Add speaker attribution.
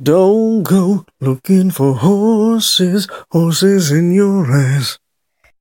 Speaker 1: Don't go looking for horses, horses in your eyes.